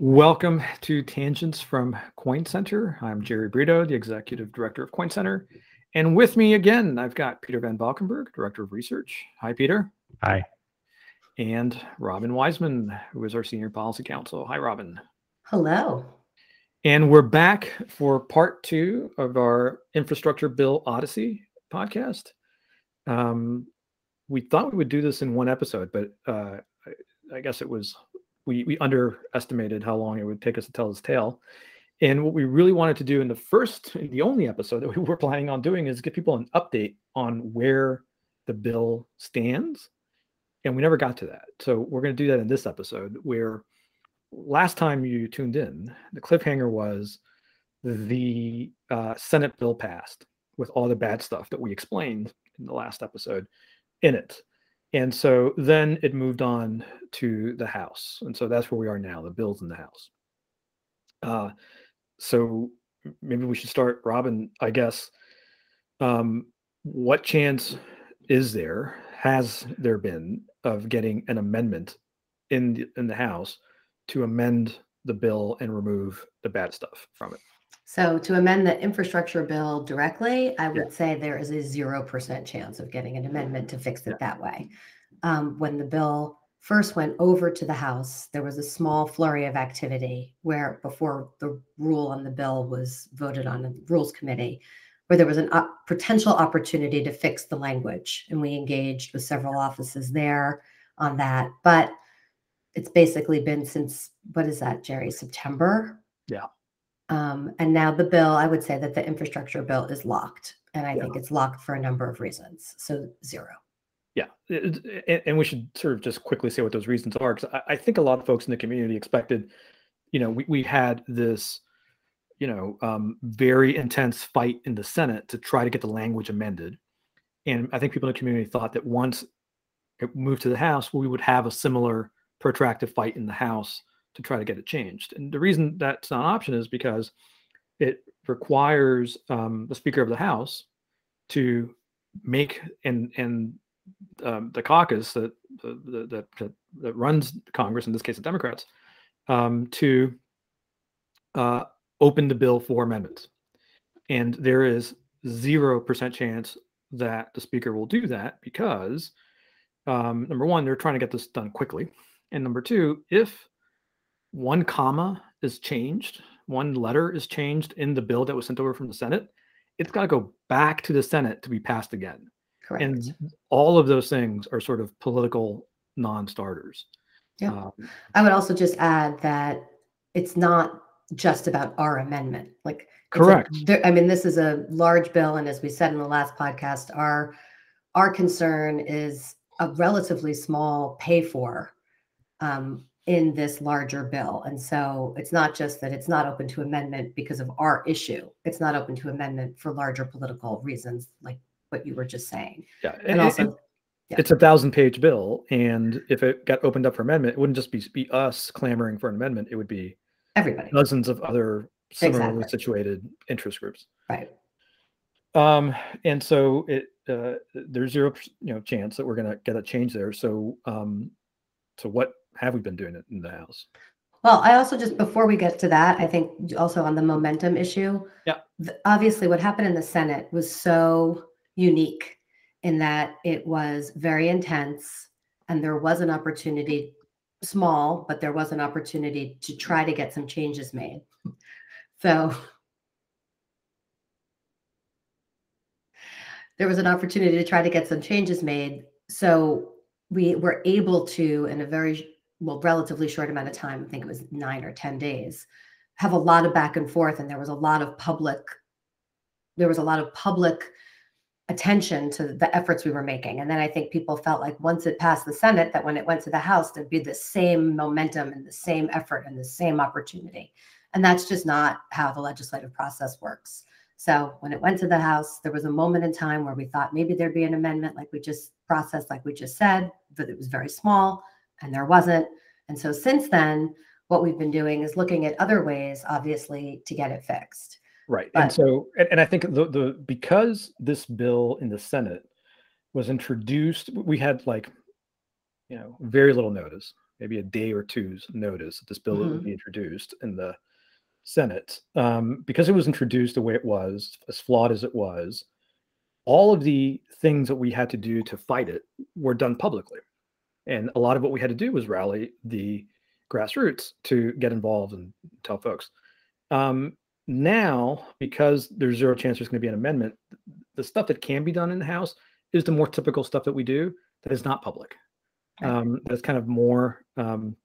Welcome to Tangents from Coin Center. I'm Jerry Brito, the Executive Director of Coin Center. And with me again, I've got Peter Van Valkenburgh, Director of Research. Hi, Peter. Hi. And Robin Weisman, who is our Senior Policy Counsel. Hi, Robin. Hello. And we're back for part two of our Infrastructure Bill Odyssey podcast. Um, we thought we would do this in one episode, but uh, I, I guess it was we we underestimated how long it would take us to tell this tale. And what we really wanted to do in the first, the only episode that we were planning on doing is give people an update on where the bill stands. And we never got to that. So we're going to do that in this episode where last time you tuned in, the cliffhanger was the uh, Senate bill passed with all the bad stuff that we explained in the last episode in it. And so then it moved on to the House. And so that's where we are now. The bill's in the House. Uh, so maybe we should start, Robin, I guess. Um, what chance is there, has there been, of getting an amendment in the, in the House to amend the bill and remove the bad stuff from it? So to amend the infrastructure bill directly, I would yeah. say there is a 0% chance of getting an amendment to fix it yeah. that way. Um, when the bill first went over to the House, there was a small flurry of activity where before the rule on the bill was voted on in the Rules Committee, where there was an op- potential opportunity to fix the language. And we engaged with several offices there on that. But it's basically been since, what is that, Jerry, September? Yeah. Um, and now the bill, I would say that the infrastructure bill is locked. And I yeah. think it's locked for a number of reasons. So zero. Yeah. And we should sort of just quickly say what those reasons are. Because I think a lot of folks in the community expected, you know, we, we had this, you know, um, very intense fight in the Senate to try to get the language amended. And I think people in the community thought that once it moved to the House, we would have a similar protracted fight in the House to try to get it changed. And the reason that's not an option is because it requires um, the Speaker of the House to make and and um, the caucus that, that that that runs Congress, in this case the Democrats, um, to uh, open the bill for amendments. And there is zero percent chance that the Speaker will do that because um, number one, they're trying to get this done quickly, and number two, if one comma is changed, one letter is changed in the bill that was sent over from the Senate, it's got to go back to the Senate to be passed again. Correct. And all of those things are sort of political non-starters. Yeah. Um, I would also just add that it's not just about our amendment. Like correct. I mean, this is a large bill, and as we said in the last podcast, our our concern is a relatively small pay for um, in this larger bill. And so it's not just that it's not open to amendment because of our issue. It's not open to amendment for larger political reasons, like what you were just saying. Yeah. And, and also, yeah. it's a thousand page bill. And if it got opened up for amendment, it wouldn't just be, be us clamoring for an amendment. It would be everybody, dozens of other similarly exactly. situated interest groups. Right. Um, and so it, uh, there's zero, you know, chance that we're going to get a change there. So, um, so what have we been doing it in the house? Well, I also just before we get to that, I think also on the momentum issue. Yeah. Obviously, what happened in the Senate was so unique in that it was very intense and there was an opportunity, small, but there was an opportunity to try to get some changes made. So there was an opportunity to try to get some changes made. So we were able to, in a very well, relatively short amount of time, I think it was nine or 10 days, have a lot of back and forth. And there was a lot of public, there was a lot of public attention to the efforts we were making. And then I think people felt like once it passed the Senate, that when it went to the House, there'd be the same momentum and the same effort and the same opportunity. And that's just not how the legislative process works. So when it went to the House, there was a moment in time where we thought maybe there'd be an amendment like we just processed, like we just said, but it was very small and there wasn't. And so since then, what we've been doing is looking at other ways, obviously, to get it fixed. Right. But, and so, and, and I think the, the, because this bill in the Senate was introduced, we had like, you know, very little notice. maybe a day or two's notice that this bill mm-hmm. would be introduced in the Senate. Um, because it was introduced the way it was, as flawed as it was, all of the things that we had to do to fight it were done publicly. And a lot of what we had to do was rally the grassroots to get involved and tell folks. Um, now, because there's zero chance there's going to be an amendment, the stuff that can be done in the House is the more typical stuff that we do that is not public. Um, that's kind of more um,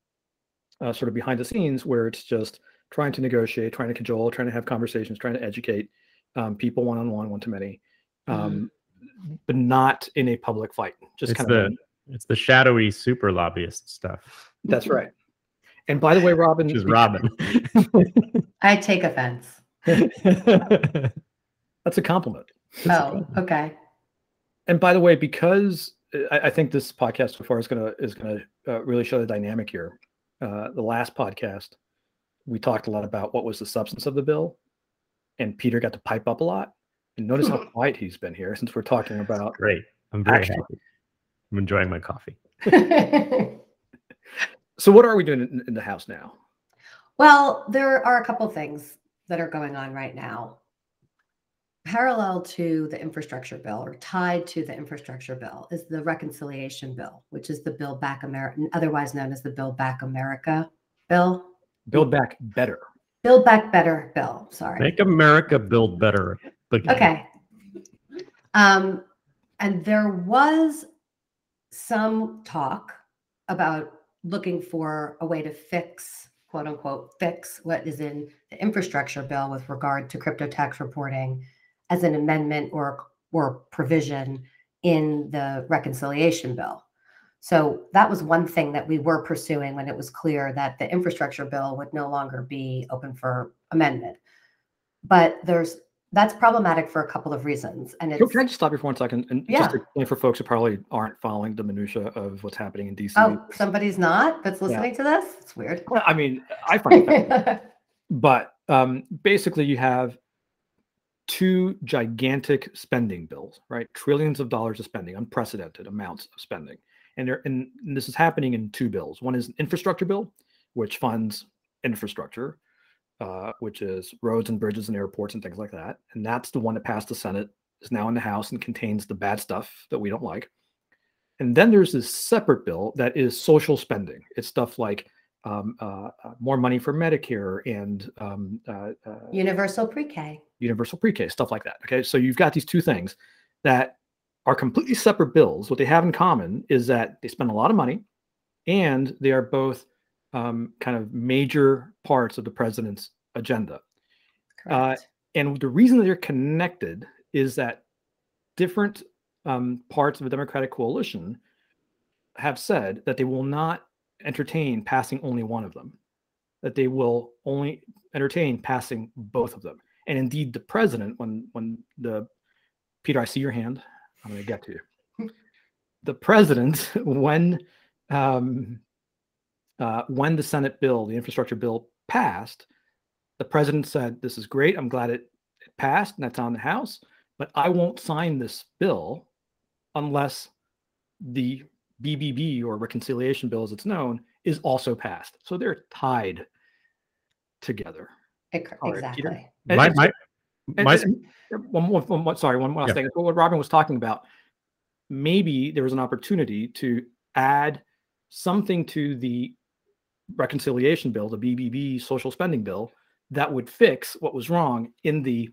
uh, sort of behind the scenes where it's just trying to negotiate, trying to cajole, trying to have conversations, trying to educate um, people one on one, one to many, um, mm. but not in a public fight. Just it's kind the, of. It's the shadowy super lobbyist stuff. That's right. And by the way, Robin. Which is Robin. I take offense. That's a compliment. That's oh, a compliment. okay. And by the way, because I, I, think this podcast so far is gonna is gonna uh, really show the dynamic here. Uh, the last podcast, we talked a lot about what was the substance of the bill, and Peter got to pipe up a lot. And notice how quiet he's been here since we're talking about. Great, I'm very action. happy. I'm enjoying my coffee. so, what are we doing in, in the house now? Well, there are a couple of things that are going on right now. Parallel to the infrastructure bill or tied to the infrastructure bill is the reconciliation bill, which is the Build Back America, otherwise known as the Build Back America bill. Build Back Better. Build Back Better bill. Sorry. Make America build better. Again. Okay. Um, and there was some talk about looking for a way to fix quote unquote fix what is in the infrastructure bill with regard to crypto tax reporting as an amendment or or provision in the reconciliation bill. So that was one thing that we were pursuing when it was clear that the infrastructure bill would no longer be open for amendment. But there's that's problematic for a couple of reasons. And it's, can I just stop you for one second and yeah. just explain for folks who probably aren't following the minutia of what's happening in DC? Oh, somebody's not that's listening yeah. to this. It's weird. Well, I mean, I find it, but um, basically, you have two gigantic spending bills, right? Trillions of dollars of spending, unprecedented amounts of spending, and there and this is happening in two bills. One is an infrastructure bill, which funds infrastructure uh, which is roads and bridges and airports and things like that. And that's the one that passed the Senate, is now in the House and contains the bad stuff that we don't like. And then there's this separate bill that is social spending. It's stuff like um, uh, uh, more money for Medicare and um, uh, uh, universal pre-K, universal pre-K, stuff like that. Okay, so you've got these two things that are completely separate bills. What they have in common is that they spend a lot of money, and they are both um, kind of major parts of the president's agenda. Uh, and the reason that they're connected is that different um, parts of the Democratic coalition have said that they will not entertain passing only one of them, that they will only entertain passing both of them. And indeed, the president, when when the Peter, I see your hand. I'm going to get to you. The president, when um, uh, when the Senate bill, the infrastructure bill, passed, the president said, This is great. I'm glad it, it passed and that's on the House, but I won't sign this bill unless the BBB or reconciliation bill, as it's known, is also passed. So they're tied together. Exactly. my, my, my, one, one, one, one, sorry, one last yeah. thing. What Robin was talking about, maybe there was an opportunity to add something to the reconciliation bill, the BBB social spending bill, that would fix what was wrong in the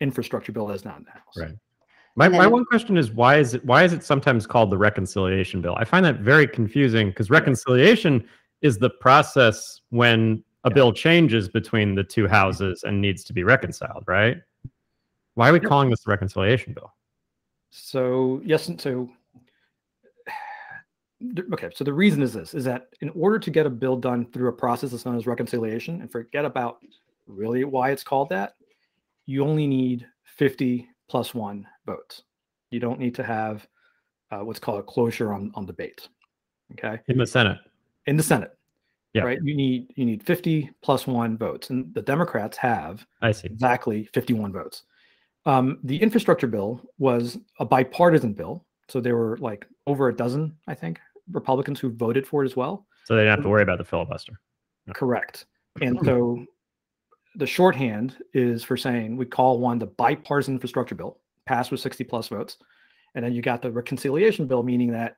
infrastructure bill as not in the House. Right. My, my one question is why is it why is it sometimes called the reconciliation bill? I find that very confusing because reconciliation is the process when a yeah. bill changes between the two houses and needs to be reconciled, right? Why are we calling this the reconciliation bill? So yes, and so okay so the reason is this is that in order to get a bill done through a process that's known as reconciliation and forget about really why it's called that you only need 50 plus one votes. You don't need to have uh, what's called a cloture on on debate okay? In the senate. In the senate yeah. right? You need you need 50 plus one votes and the democrats have i see. exactly 51 votes. Um, the infrastructure bill was a bipartisan bill so there were like over a dozen i think Republicans who voted for it as well. So they don't have to worry about the filibuster. Correct. And hmm. so the shorthand is for saying we call one the bipartisan infrastructure bill, passed with 60 plus votes. And then you got the reconciliation bill, meaning that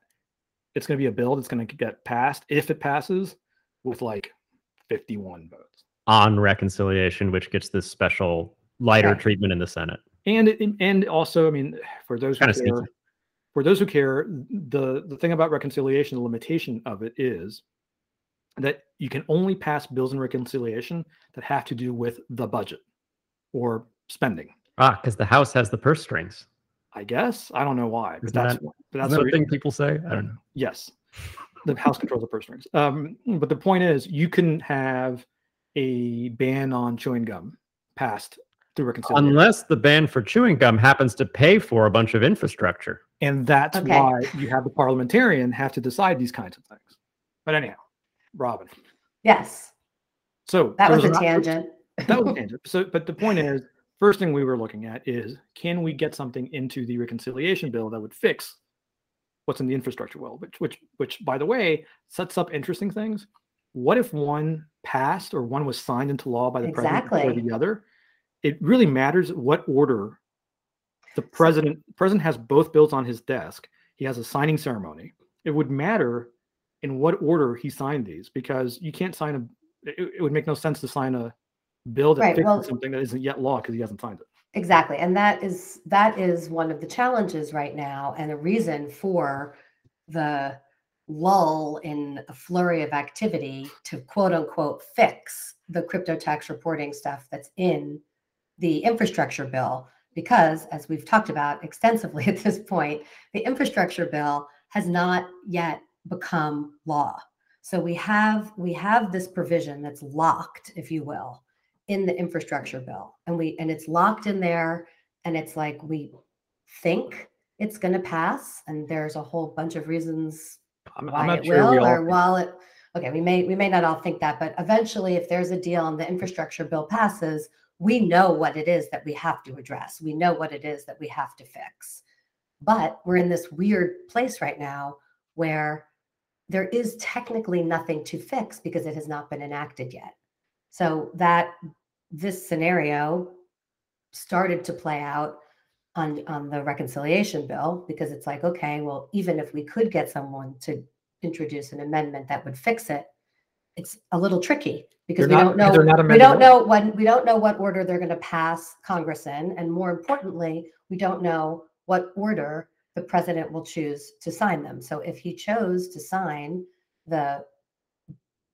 it's going to be a bill that's going to get passed if it passes with like 51 votes. On reconciliation, which gets this special lighter Right. treatment in the Senate. And it- and also, I mean, for those who care. For those who care, the the thing about reconciliation, the limitation of it is that you can only pass bills in reconciliation that have to do with the budget or spending. Ah, because the House has the purse strings. I guess I don't know why, but Isn't that's that- but That's that a thing people say. I don't know. Yes, the House controls the purse strings. Um, but the point is, you can have a ban on chewing gum passed through reconciliation, Unless the ban for chewing gum happens to pay for a bunch of infrastructure. and that's Okay. why you have the parliamentarian have to decide these kinds of things. But anyhow, Robin. Yes, So that was a an- tangent. that was a tangent. So, but the point is, first thing we were looking at is can we get something into the reconciliation bill that would fix what's in the infrastructure bill, which, which, which, by the way, sets up interesting things. What if one passed or one was signed into law by the president or the other? It really matters what order the president president has both bills on his desk. He has a signing ceremony. It would matter in what order he signed these because you can't sign a. It, it would make no sense to sign a bill that Right, fixes well- something that isn't yet law because he hasn't signed it. Exactly. And that is that is one of the challenges right now and a reason for the lull in a flurry of activity to quote unquote fix the crypto tax reporting stuff that's in the infrastructure bill because as we've talked about extensively at this point the infrastructure bill has not yet become law. So we have we have this provision that's locked if you will in the infrastructure bill. And we and it's locked in there and it's like we think it's going to pass and there's a whole bunch of reasons I'm, I'm why not it sure will or while it okay we may we may not all think that but eventually if there's a deal and the infrastructure bill passes we know what it is that we have to address. We know what it is that we have to fix. But we're in this weird place right now where there is technically nothing to fix because it has not been enacted yet. So that this scenario started to play out on on the reconciliation bill because it's like okay well even if we could get someone to introduce an amendment that would fix it it's a little tricky because They're we not- don't know we don't know when we don't know what order they're going to pass congress in and more importantly we don't know what order the president will choose to sign them. So if he chose to sign the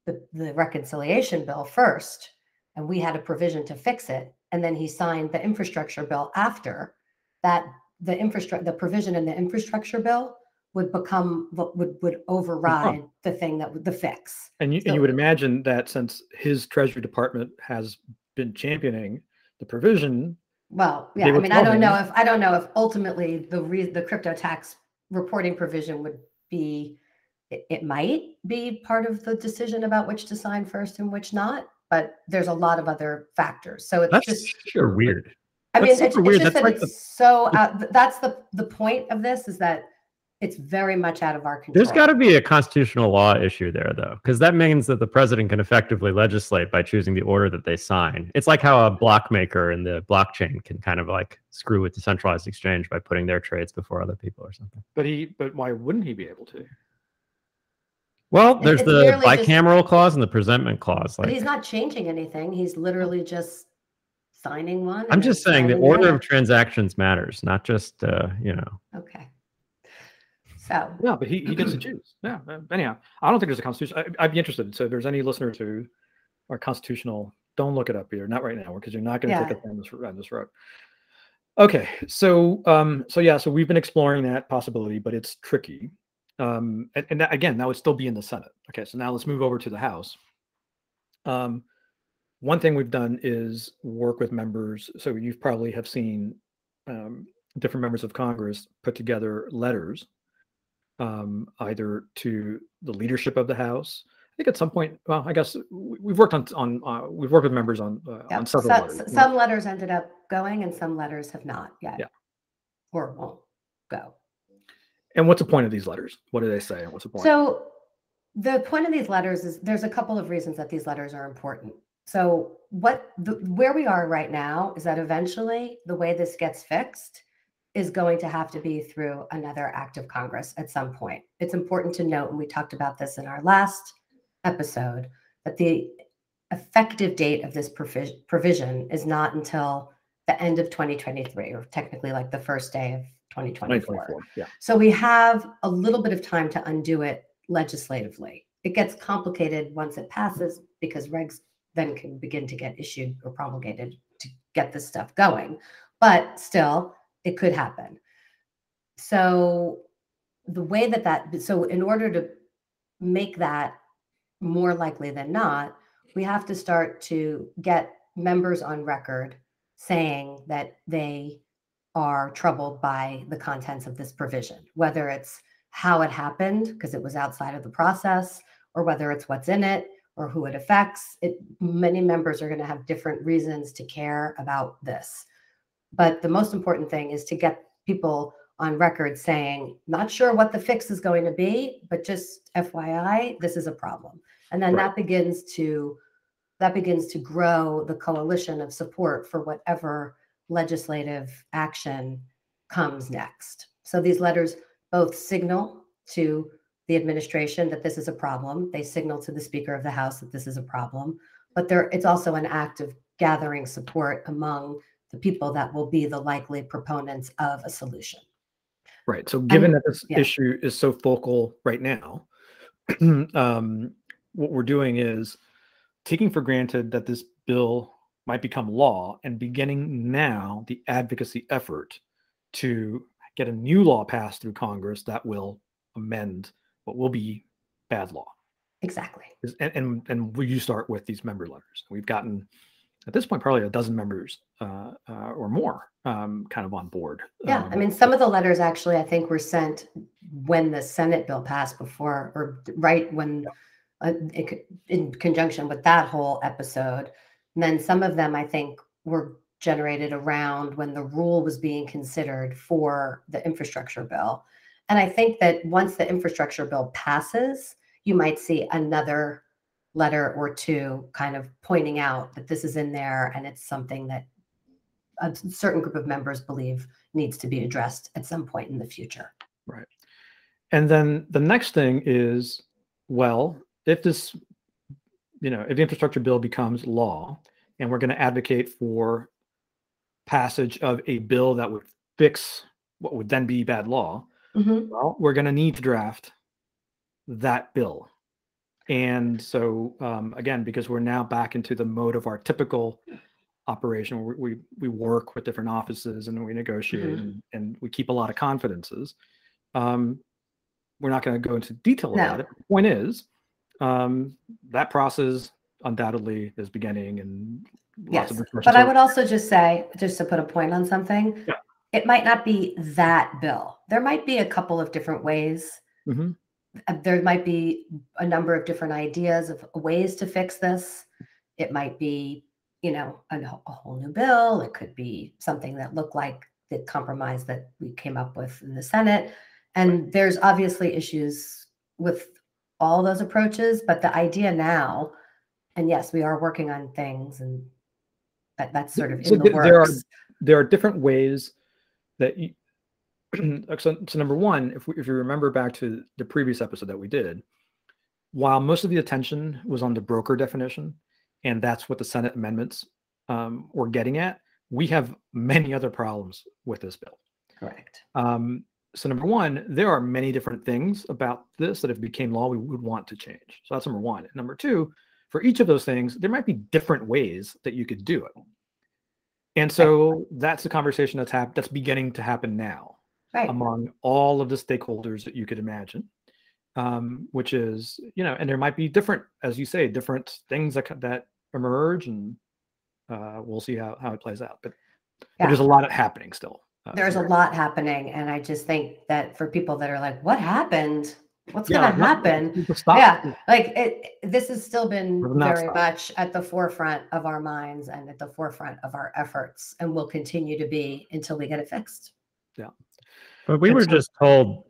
the, the reconciliation bill first and we had a provision to fix it and then he signed the infrastructure bill after that the infrastructure the provision in the infrastructure bill would become what would would override the thing that would the fix And you, and you would imagine that since his Treasury Department has been championing the provision, well yeah i mean i don't know if i don't know if ultimately the re, the crypto tax reporting provision would be it, it might be part of the decision about which to sign first and which not but there's a lot of other factors so it's That's just sure weird. I That's mean, it's, it's just That's that like the- it's so. Out, that's the the point of this is that it's very much out of our control. There's got to be a constitutional law issue there, though, because that means that the president can effectively legislate by choosing the order that they sign. It's like how a block maker in the blockchain can kind of like screw with the centralized exchange by putting their trades before other people or something. but he but why wouldn't he be able to? Well, there's it's the merely just- bicameral clause and the presentment clause. But Like, he's not changing anything. He's literally just signing one. I'm just saying the order other. of transactions matters, not just uh, you know. Okay. So Yeah, but he, he gets to choose. Yeah. uh, Anyhow, I don't think there's a constitution. I, I'd be interested. So if there's any listeners who are constitutional, don't look it up here. Not right now, because you're not going to Yeah. take us down this, down this road. Okay. So, um, so yeah, so we've been exploring that possibility, but it's tricky. Um, and, and that, again, that would still be in the Senate. Okay. So now let's move over to the House. Um, one thing we've done is work with members. So you probably have seen um, different members of Congress put together letters um, either to the leadership of the House. I think at some point, well, I guess we- we've worked on on uh, we've worked with members on uh, yeah, on several. s- letters. some letters ended up going and some letters have not yet. Yeah. Or won't go. And what's the point of these letters? What do they say? And what's the point? So the point of these letters is there's a couple of reasons that these letters are important. So what the, where we are right now is that eventually the way this gets fixed is going to have to be through another act of Congress at some point. It's important to note, and we talked about this in our last episode, that the effective date of this provision is not until the end of 2023, or technically like the first day of 2024. 2024 yeah. So we have a little bit of time to undo it legislatively. It gets complicated once it passes because regs then can begin to get issued or promulgated to get this stuff going. But still, it could happen. So the way that that so in order to make that more likely than not, we have to start to get members on record saying that they are troubled by the contents of this provision, whether it's how it happened because it was outside of the process, or whether it's what's in it or who it affects. It, many members are going to have different reasons to care about this. But the most important thing is to get people on record saying, not sure what the fix is going to be, but just FYI, this is a problem. And then right. that begins to that begins to grow the coalition of support for whatever legislative action comes next. So these letters both signal to the administration that this is a problem. They signal to the Speaker of the House that this is a problem, but there it's also an act of gathering support among the people that will be the likely proponents of a solution. Right. So, given and, that this yeah. issue is so focal right now, um, what we're doing is taking for granted that this bill might become law and beginning now the advocacy effort to get a new law passed through Congress that will amend what will be bad law. Exactly. And and, and you start with these member letters. We've gotten at this point probably a dozen members uh, uh, or more um, kind of on board. Yeah, um, I mean, some of the letters actually I think were sent when the Senate bill passed before, or right when uh, in conjunction with that whole episode. And then some of them I think were generated around when the rule was being considered for the infrastructure bill. And I think that once the infrastructure bill passes, you might see another letter or two kind of pointing out that this is in there and it's something that a certain group of members believe needs to be addressed at some point in the future. Right. And then the next thing is well, if this, you know, if the infrastructure bill becomes law and we're going to advocate for passage of a bill that would fix what would then be bad law, mm-hmm. well, we're going to need to draft that bill. And so, um, again, because we're now back into the mode of our typical operation, we we, we work with different offices and we negotiate mm-hmm. and, and, we keep a lot of confidences. Um, we're not going to go into detail no. about it. The point is, um, that process undoubtedly is beginning and yes. But I would also just say, just to put a point on something, yeah. it might not be that bill. There might be a couple of different ways. Mm-hmm. Uh, there might be a number of different ideas of ways to fix this. It might be, you know, a, a whole new bill. It could be something that looked like the compromise that we came up with in the Senate. And there's obviously issues with all those approaches, but the idea now, and yes, we are working on things, and that, that's sort of in so the works. There are there are different ways that you, so, so number one, if we, if you remember back to the previous episode that we did, while most of the attention was on the broker definition, and that's what the Senate amendments um, were getting at, we have many other problems with this bill. Correct. Um, so number one, there are many different things about this that if it became law, we would want to change. So that's number one. And number two, for each of those things, there might be different ways that you could do it. And so that's the conversation that's hap- that's beginning to happen now right. among all of the stakeholders that you could imagine. Um, which is, you know, and there might be different, as you say, different things that that emerge, and uh, we'll see how how it plays out. But, yeah. but there's a lot of happening still. Uh, there's a lot happening, and I just think that for people that are like, "What happened? What's yeah, going to happen?" Yeah, like it. This has still been very stop. much at the forefront of our minds and at the forefront of our efforts, and will continue to be until we get it fixed. Yeah. But we were just told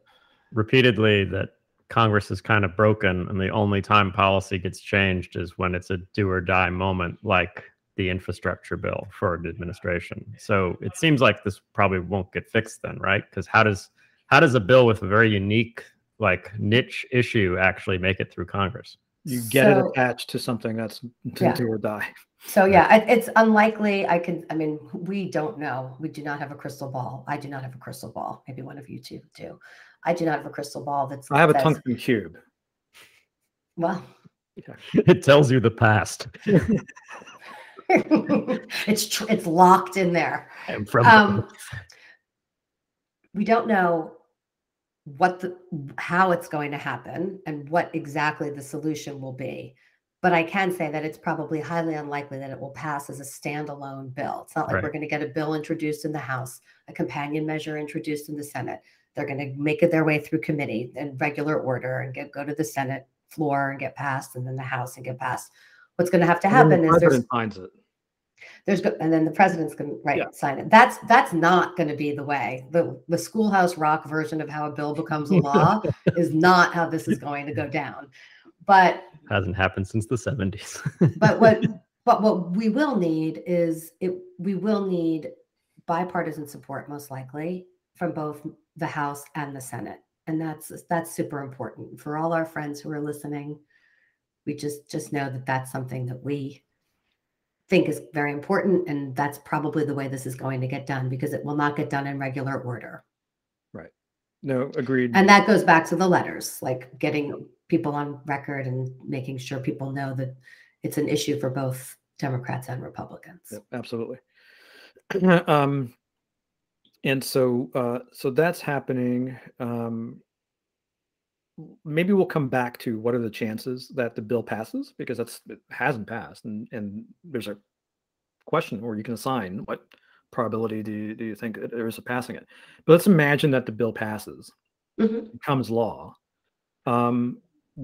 repeatedly that Congress is kind of broken, and the only time policy gets changed is when it's a do or die moment, like the infrastructure bill for an administration. So it seems like this probably won't get fixed then, right? Because how does how does a bill with a very unique like niche issue actually make it through Congress? You get so, it attached to something that's to yeah. do or die. So yeah, it's unlikely. I can. I mean, we don't know. We do not have a crystal ball. I do not have a crystal ball. Maybe one of you two do. I do not have a crystal ball. That's. I have a tungsten cube. Well, it tells you the past. it's tr- it's locked in there. And from um, we don't know what the how it's going to happen and what exactly the solution will be. But I can say that it's probably highly unlikely that it will pass as a standalone bill. It's not like right. we're going to get a bill introduced in the House, a companion measure introduced in the Senate. They're going to make it their way through committee in regular order and get go to the Senate floor and get passed, and then the House and get passed. What's going to have to happen the is there's president finds it there's and then the president's going to right yeah. sign it that's that's not going to be the way the the schoolhouse rock version of how a bill becomes a law is not how this is going to go down but hasn't happened since the 70s but what but what we will need is it we will need bipartisan support most likely from both the house and the senate and that's that's super important for all our friends who are listening we just just know that that's something that we think is very important. And that's probably the way this is going to get done because it will not get done in regular order. Right. No, agreed. And that goes back to the letters, like getting people on record and making sure people know that it's an issue for both Democrats and Republicans. Yep, absolutely. um, and so, uh, so that's happening. Um, maybe we'll come back to what are the chances that the bill passes because that's it hasn't passed and and there's a question where you can assign what probability do you, do you think there is of passing it but let's imagine that the bill passes mm-hmm. becomes law um,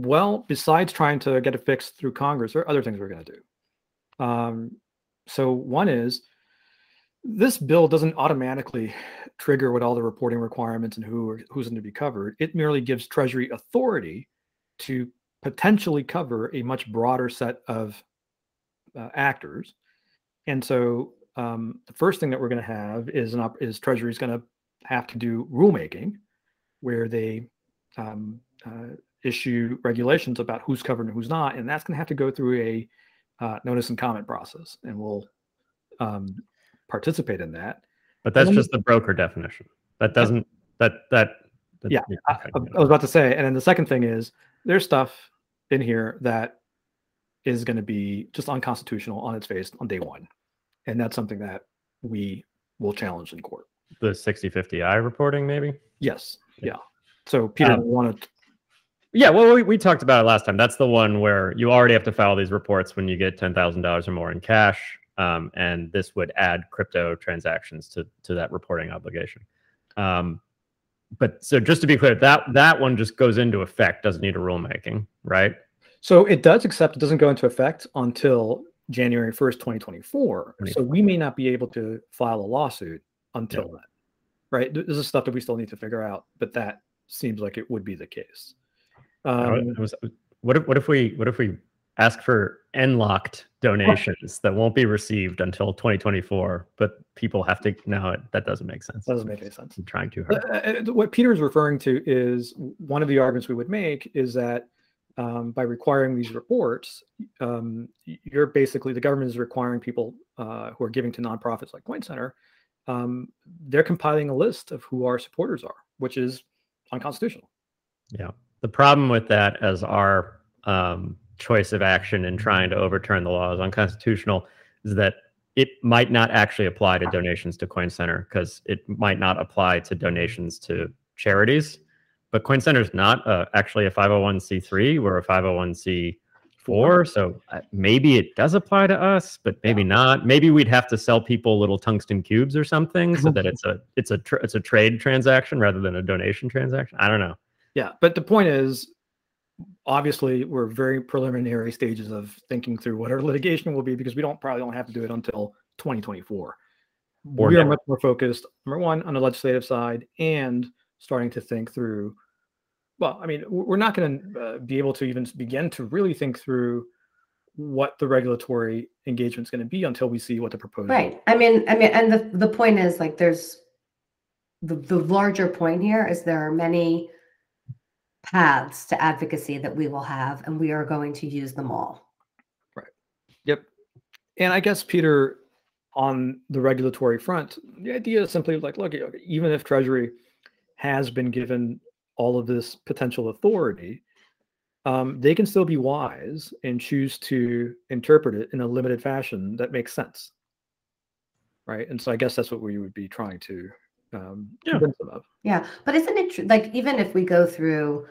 well besides trying to get it fixed through congress there are other things we're going to do um, so one is this bill doesn't automatically trigger what all the reporting requirements and who are, who's going to be covered. It merely gives Treasury authority to potentially cover a much broader set of uh, actors. And so um, the first thing that we're going to have is an op- is Treasury is going to have to do rulemaking, where they um, uh, issue regulations about who's covered and who's not, and that's going to have to go through a uh, notice and comment process, and we'll um, participate in that. But that's just the broker definition. That doesn't that that. that yeah, I, I, was about to say, and then the second thing is there's stuff in here that is going to be just unconstitutional on its face on day one, and that's something that we will challenge in court. The 6050i reporting, maybe. Yes. Yeah. So Peter, um, want to yeah, well, we, we talked about it last time. That's the one where you already have to file these reports when you get ten thousand dollars or more in cash. Um, and this would add crypto transactions to to that reporting obligation. Um, but so just to be clear, that that one just goes into effect, doesn't need a rulemaking, right? So it does, except it doesn't go into effect until January 1st, 2024. So we may not be able to file a lawsuit until yeah. then, right? This is stuff that we still need to figure out, but that seems like it would be the case. Um, was, what if what if we what if we ask for locked donations that won't be received until 2024 but people have to no that doesn't make sense. That doesn't make any sense. I'm trying too hard. uh, uh what peter is referring to is one of the arguments we would make is that um, by requiring these reports um, you're basically the government is requiring people uh, who are giving to nonprofits like coin center um, they're compiling a list of who our supporters are which is unconstitutional. Yeah the problem with that as our um, choice of action in trying to overturn the law is unconstitutional is that it might not actually apply to donations to Coin Center because it might not apply to donations to charities. But Coin Center is not uh, actually a 501c3. We're a 501c4. So uh, maybe it does apply to us, but maybe not. Maybe we'd have to sell people little tungsten cubes or something so that it's a it's a it's a trade transaction rather than a donation transaction. I don't know. Yeah, but the point is obviously we're very preliminary stages of thinking through what our litigation will be because we don't probably don't have to do it until 2024 or we never. are much more focused number one on the legislative side and starting to think through well, I mean, we're not going to uh, be able to even begin to really think through what the regulatory engagement is going to be until we see what the proposal. Right. I mean, I mean, and the the point is like there's the the larger point here is there are many paths to advocacy that we will have, and we are going to use them all. Right. Yep. And I guess Peter, on the regulatory front, the idea is simply like, look, even if Treasury has been given all of this potential authority, um, they can still be wise and choose to interpret it in a limited fashion that makes sense. Right. And so I guess that's what we would be trying to um, Yeah. convince them of. Yeah, but isn't it tr- like even if we go through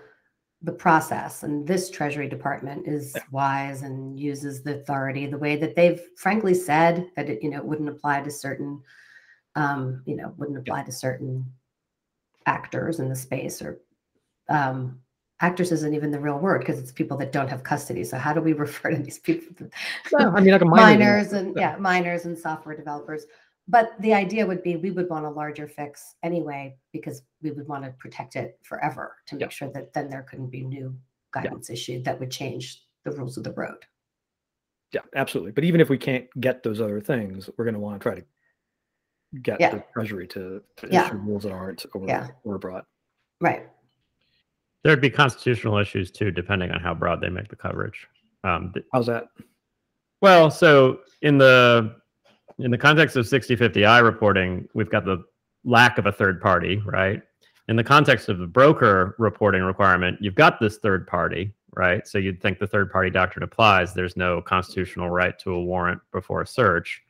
the process and this Treasury Department is wise and uses the authority the way that they've frankly said that it you know it wouldn't apply to certain um you know wouldn't apply to certain actors in the space or um actors isn't even the real word because it's people that don't have custody. So how do we refer to these people? Well, I mean, like a miner miners and yeah. yeah miners and software developers but the idea would be we would want a larger fix anyway because we would want to protect it forever to make Yeah. sure that then there couldn't be new guidance issued that would change the rules of the road Yeah, absolutely. But even if we can't get those other things, we're going to want to try to get Yeah. the Treasury to, to Yeah. issue rules that aren't over, Yeah. overbroad. right There'd be constitutional issues too, depending on how broad they make the coverage. Um, th- How's that? well, so in the in the context of 6050i reporting, we've got the lack of a third party, right? In the context of the broker reporting requirement, you've got this third party, right? So you'd think the third party doctrine applies. There's no constitutional right to a warrant before a search.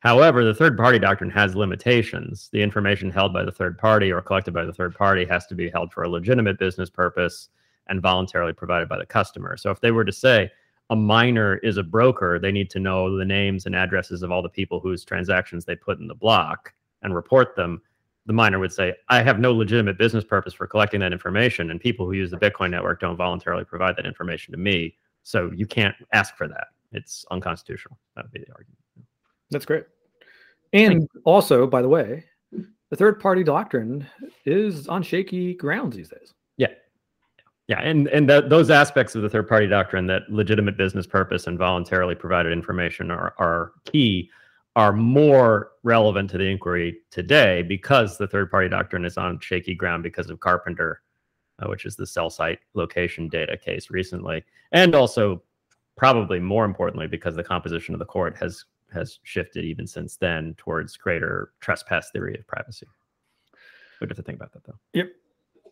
However, the third party doctrine has limitations. The information held by the third party or collected by the third party has to be held for a legitimate business purpose and voluntarily provided by the customer. So if they were to say a miner is a broker, they need to know the names and addresses of all the people whose transactions they put in the block and report them. The miner would say, I have no legitimate business purpose for collecting that information, and people who use the Bitcoin network don't voluntarily provide that information to me. So you can't ask for that. It's unconstitutional. That would be the argument. That's great. And also, by the way, the third party doctrine is on shaky grounds these days. Yeah. And and th- those aspects of the third party doctrine that legitimate business purpose and voluntarily provided information are are key are more relevant to the inquiry today because the third party doctrine is on shaky ground because of Carpenter, uh, which is the cell site location data case recently, and also probably more importantly because the composition of the court has has shifted even since then towards greater trespass theory of privacy. We have to think about that though. Yep.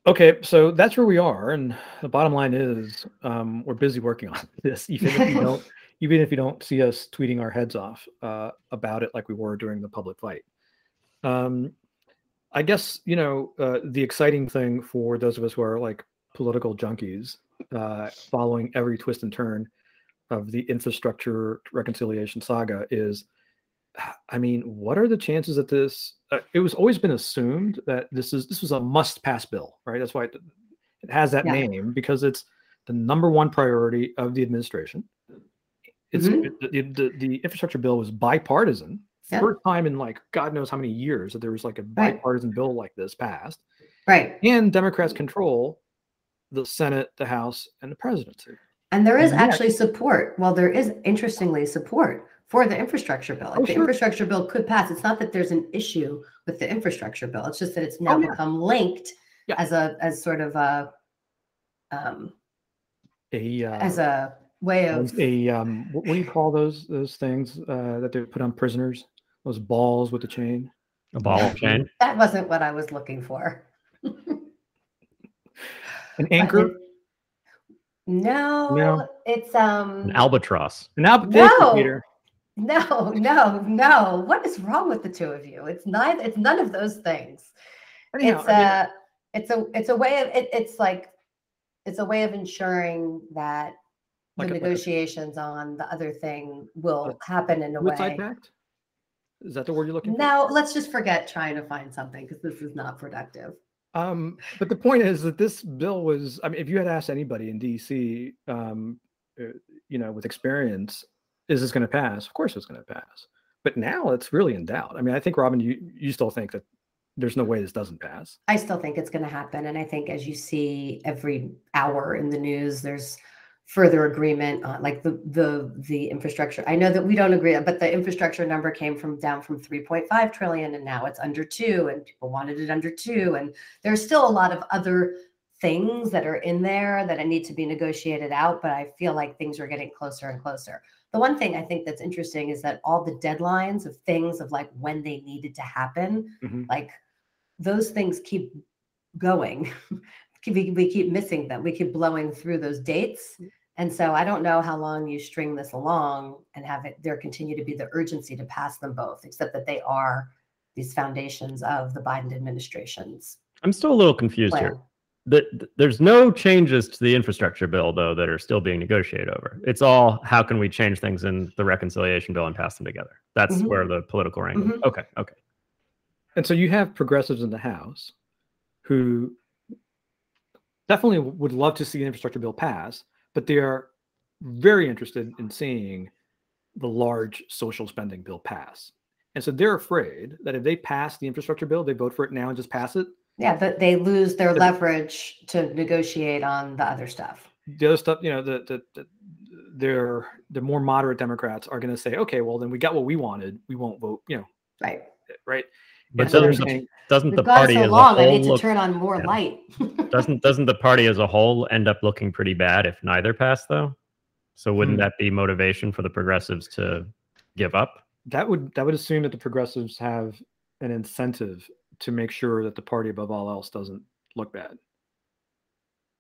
Okay, so that's where we are, and the bottom line is um, we're busy working on this, even if you don't, even if you don't see us tweeting our heads off uh, about it like we were during the public fight. Um, I guess you know uh, the exciting thing for those of us who are like political junkies, uh, following every twist and turn of the infrastructure reconciliation saga is I mean, what are the chances that this? Uh, it was always been assumed that this is this was a must-pass bill, right? That's why it, it has that Yeah. name because it's the number one priority of the administration. It's Mhm. it- the, the, the infrastructure bill was bipartisan. Yeah. First time in like God knows how many years that there was like a Right. bipartisan bill like this passed, right and Democrats control the Senate, the House, and the presidency. and there is And actually support well there is interestingly support for the infrastructure bill like Oh, the sure. infrastructure bill could pass it's not that there's an issue with the infrastructure bill it's just that it's now Oh, yeah. become linked Yeah. as a as sort of a um A uh, as a way of a um, what, what do you call those those things uh, that they put on prisoners? Those balls with the chain. A ball of chain. that wasn't what i was looking for An anchor. it- no, No. it's um An albatross. An alp- thank you, No. Peter. No no no. What is wrong with the two of you? It's neither it's none of those things. Anyhow, it's I mean, a it's a it's a way of it, it's like it's a way of ensuring that Like the a- like a- negotiations on the other thing will happen in a way. Pact? Is that the word you're looking for? no let's just forget trying to find something because this is not productive. Um, but the point is that this bill was, I mean, if you had asked anybody in DC, um, uh, you know, with experience, is this going to pass? Of course it's going to pass. But now it's really in doubt. I mean, I think, Robin, you, you still think that there's no way this doesn't pass. I still think it's going to happen. And I think as you see every hour in the news, there's further agreement on like the the the infrastructure. I know that we don't agree, but the infrastructure number came from down from 3.5 trillion and now it's under two and people wanted it under two. And there's still a lot of other things that are in there that need to be negotiated out, but I feel like things are getting closer and closer. The one thing I think that's interesting is that all the deadlines of things of like when they needed to happen, Mhm. like those things keep going. we, we keep missing them. We keep blowing through those dates. And so I don't know how long you string this along and have it there continue to be the urgency to pass them both, except that they are these foundations of the Biden administration's I'm still a little confused plan. here. The, there's no changes to the infrastructure bill though that are still being negotiated over. It's all how can we change things in the reconciliation bill and pass them together. That's Mhm. where the political wrangling. Mhm. Okay, okay. And so you have progressives in the House who definitely would love to see the infrastructure bill pass, but they are very interested in seeing the large social spending bill pass. And so they're afraid that if they pass the infrastructure bill, they vote for it now and just pass it. Yeah, that they lose their The- leverage to negotiate on the other stuff. The other stuff, you know, the the, the they're the more moderate Democrats are going to say, okay, well then we got what we wanted. We won't vote, you know, Right. right? But so doesn't the, saying, doesn't the party so as long, a I whole need to look, turn on more yeah. light. doesn't doesn't the party as a whole end up looking pretty bad if neither pass though? So wouldn't Hmm. that be motivation for the progressives to give up? that would that would assume that the progressives have an incentive to make sure that the party above all else doesn't look bad.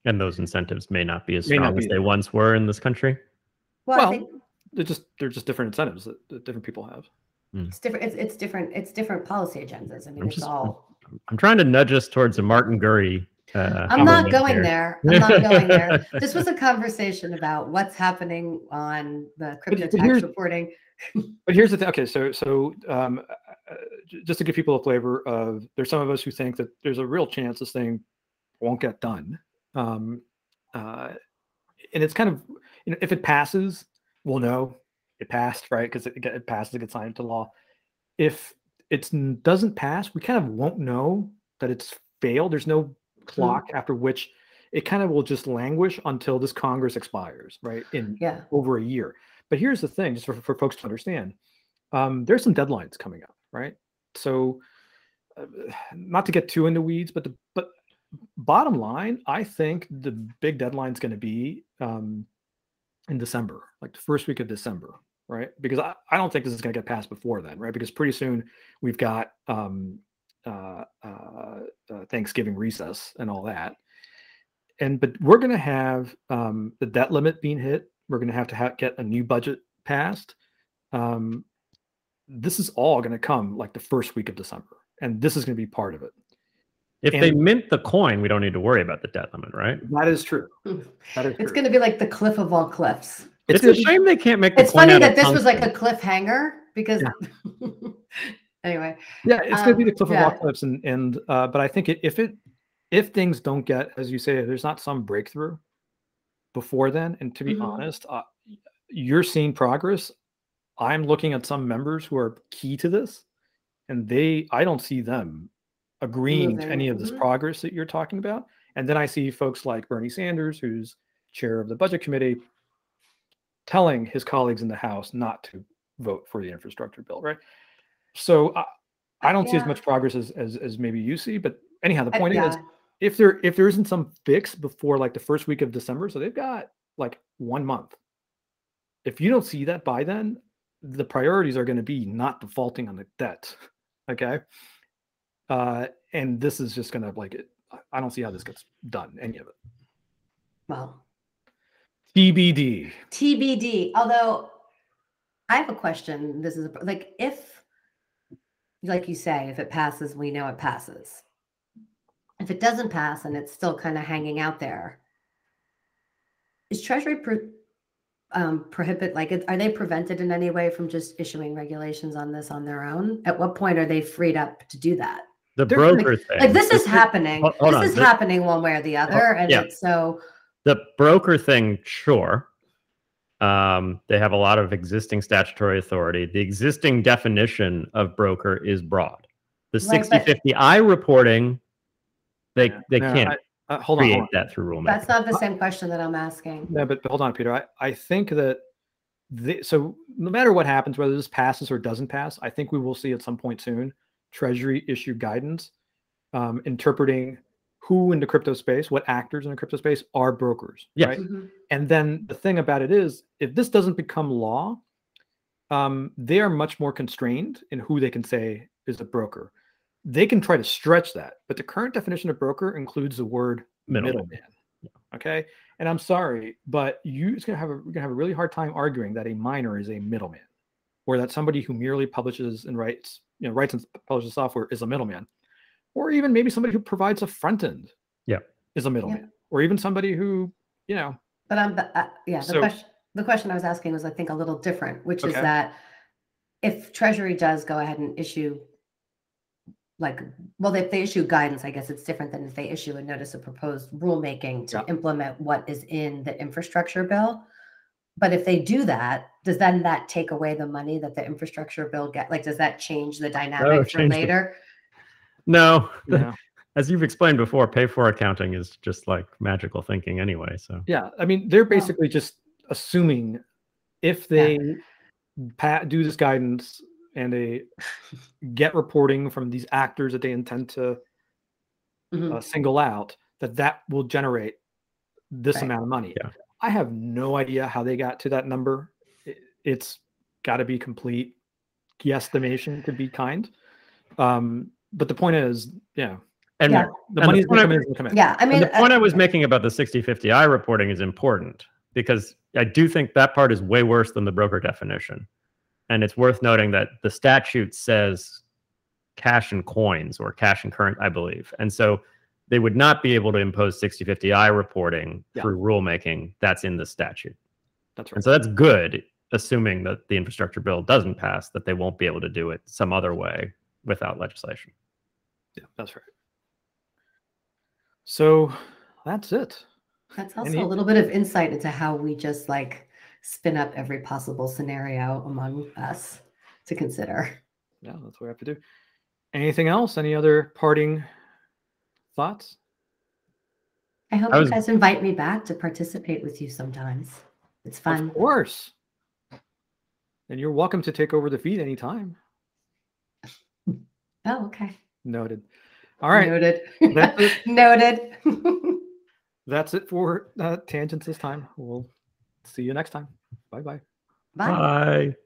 And those incentives may not be as May not strong as they there. once were in this country. well, Well, think They're just they're just different incentives that, that different people have. it's different. It's, it's different. It's different policy agendas. I mean, I'm it's just- all. I'm trying to nudge us towards a Martin Gurri. Uh, I'm not going here. there. I'm not going there. This was a conversation about what's happening on the crypto but tax here's- reporting. But here's the thing. Okay, so so um, j- just to give people a flavor of, there's some of us who think that there's a real chance this thing won't get done. Um, uh, and it's kind of, you know, if it passes, we'll know it passed, right? Because it, it passes, it gets signed into law. If it doesn't pass, we kind of won't know that it's failed. There's no clock after which it kind of will just languish until this Congress expires, right? In Yeah. over a year. But here's the thing, just for, for folks to understand, um, there's some deadlines coming up, right? So, uh, not to get too into weeds, but the but bottom line, I think the big deadline is going to be um, in December, like the first week of December, right? Because I, I don't think this is going to get passed before then, right? Because pretty soon we've got um, uh, uh, uh, Thanksgiving recess and all that. And but we're going to have um, the debt limit being hit. We're going to have to ha- get a new budget passed. Um, this is all going to come like the first week of December, and this is going to be part of it. If they mint the coin, we don't need to worry about the debt limit, right? That is true. That is It's going to be like the cliff of all cliffs. It's, gonna a be- shame they can't make. The It's coin funny out of that this was like a cliffhanger because. anyway, Yeah, it's going to be the Um, cliff yeah. of all cliffs, and and uh, but I think it, if it if things don't get as you say, there's not some breakthrough before then. And to be Mhm. honest, uh, you're seeing progress. I'm looking at some members who are key to this, and they I don't see them agreeing to any of this mhm. progress that you're talking about. And then I see folks like Bernie Sanders, who's chair of the budget committee, telling his colleagues in the House not to vote for the infrastructure bill, right? So I, I don't see as much progress as, as as maybe you see, but anyhow, the point is yeah. if there if there isn't some fix before like the first week of December, so they've got like one month. If you don't see that by then, the priorities are going to be not defaulting on the debt. Okay. Uh, and this is just going to like it. I- don't see how this gets done, any of it. well, TBD. TBD. Although I have a question. This is a, like if, like you say, if it passes, we know it passes. If it doesn't pass and it's still kind of hanging out there, is Treasury um, prohibit like are they prevented in any way from just issuing regulations on this on their own? At what point are they freed up to do that? the They're broker thing. Like this is happening. Hol- hold this on, is this- happening one way or the other, and yeah. it's so the broker thing, sure. Um, they have a lot of existing statutory authority. The existing definition of broker is broad. The Right, 60 but- 50 I reporting, they they No, can't I- uh, hold on. create Hold on. that through rulemaking. That's not the same question that I'm asking. No, but hold on, Peter. I, I think that the, so no matter what happens, whether this passes or doesn't pass, I think we will see at some point soon Treasury issue guidance um, interpreting who in the crypto space, what actors in the crypto space are brokers. Yes. Right? Mhm. And then the thing about it is, if this doesn't become law, um, they are much more constrained in who they can say is a broker. They can try to stretch that, but the current definition of broker includes the word Middleman. middleman. Okay, and I'm sorry, but you it's gonna have a you're gonna have a really hard time arguing that a miner is a middleman, or that somebody who merely publishes and writes, you know, writes and publishes software is a middleman, or even maybe somebody who provides a front end, Yeah. is a middleman, or even somebody who, you know, But I'm, but, uh, yeah, the So- question, the question I was asking was, I think, a little different, which is that if Treasury does go ahead and issue, like, well, if they issue guidance, I guess it's different than if they issue a notice of proposed rulemaking to Yeah. implement what is in the infrastructure bill. But if they do that, does then that take away the money that the infrastructure bill get? Like, does that change the dynamic oh, for change the- later? No, you as you've explained before, pay for accounting is just like magical thinking anyway. So yeah. I mean, they're Well- basically just assuming if they pa- do this guidance and they get reporting from these actors that they intend to Mhm. uh, single out that that will generate this Right. amount of money. Yeah. I have no idea how they got to that number. It, it's got to be complete guesstimation to be kind. Um, but the point is, yeah, and Yeah. the And the money's going to I- come in. gonna come in. Yeah, I mean, and the point uh, I was making about the 60-50 I reporting is important because I do think that part is way worse than the broker definition. And it's worth noting that the statute says cash and coins or cash and current, I believe. And so they would not be able to impose 60-50 I reporting Yeah. through rulemaking. That's in the statute. That's right. And so that's good, assuming that the infrastructure bill doesn't pass, that they won't be able to do it some other way without legislation. Yeah, that's right. So that's it. That's also you- a little bit of insight into how we just like spin up every possible scenario among us to consider. Yeah, that's what we have to do. Anything else? Any other parting thoughts? I hope I you guys invite me back to participate with you sometimes. It's fun. Of course. And you're welcome to take over the feed anytime. Oh, okay. Noted. All right. Noted. That's it. Noted. That's it for uh, tangents this time. We'll see you next time. Bye bye. Bye. Bye.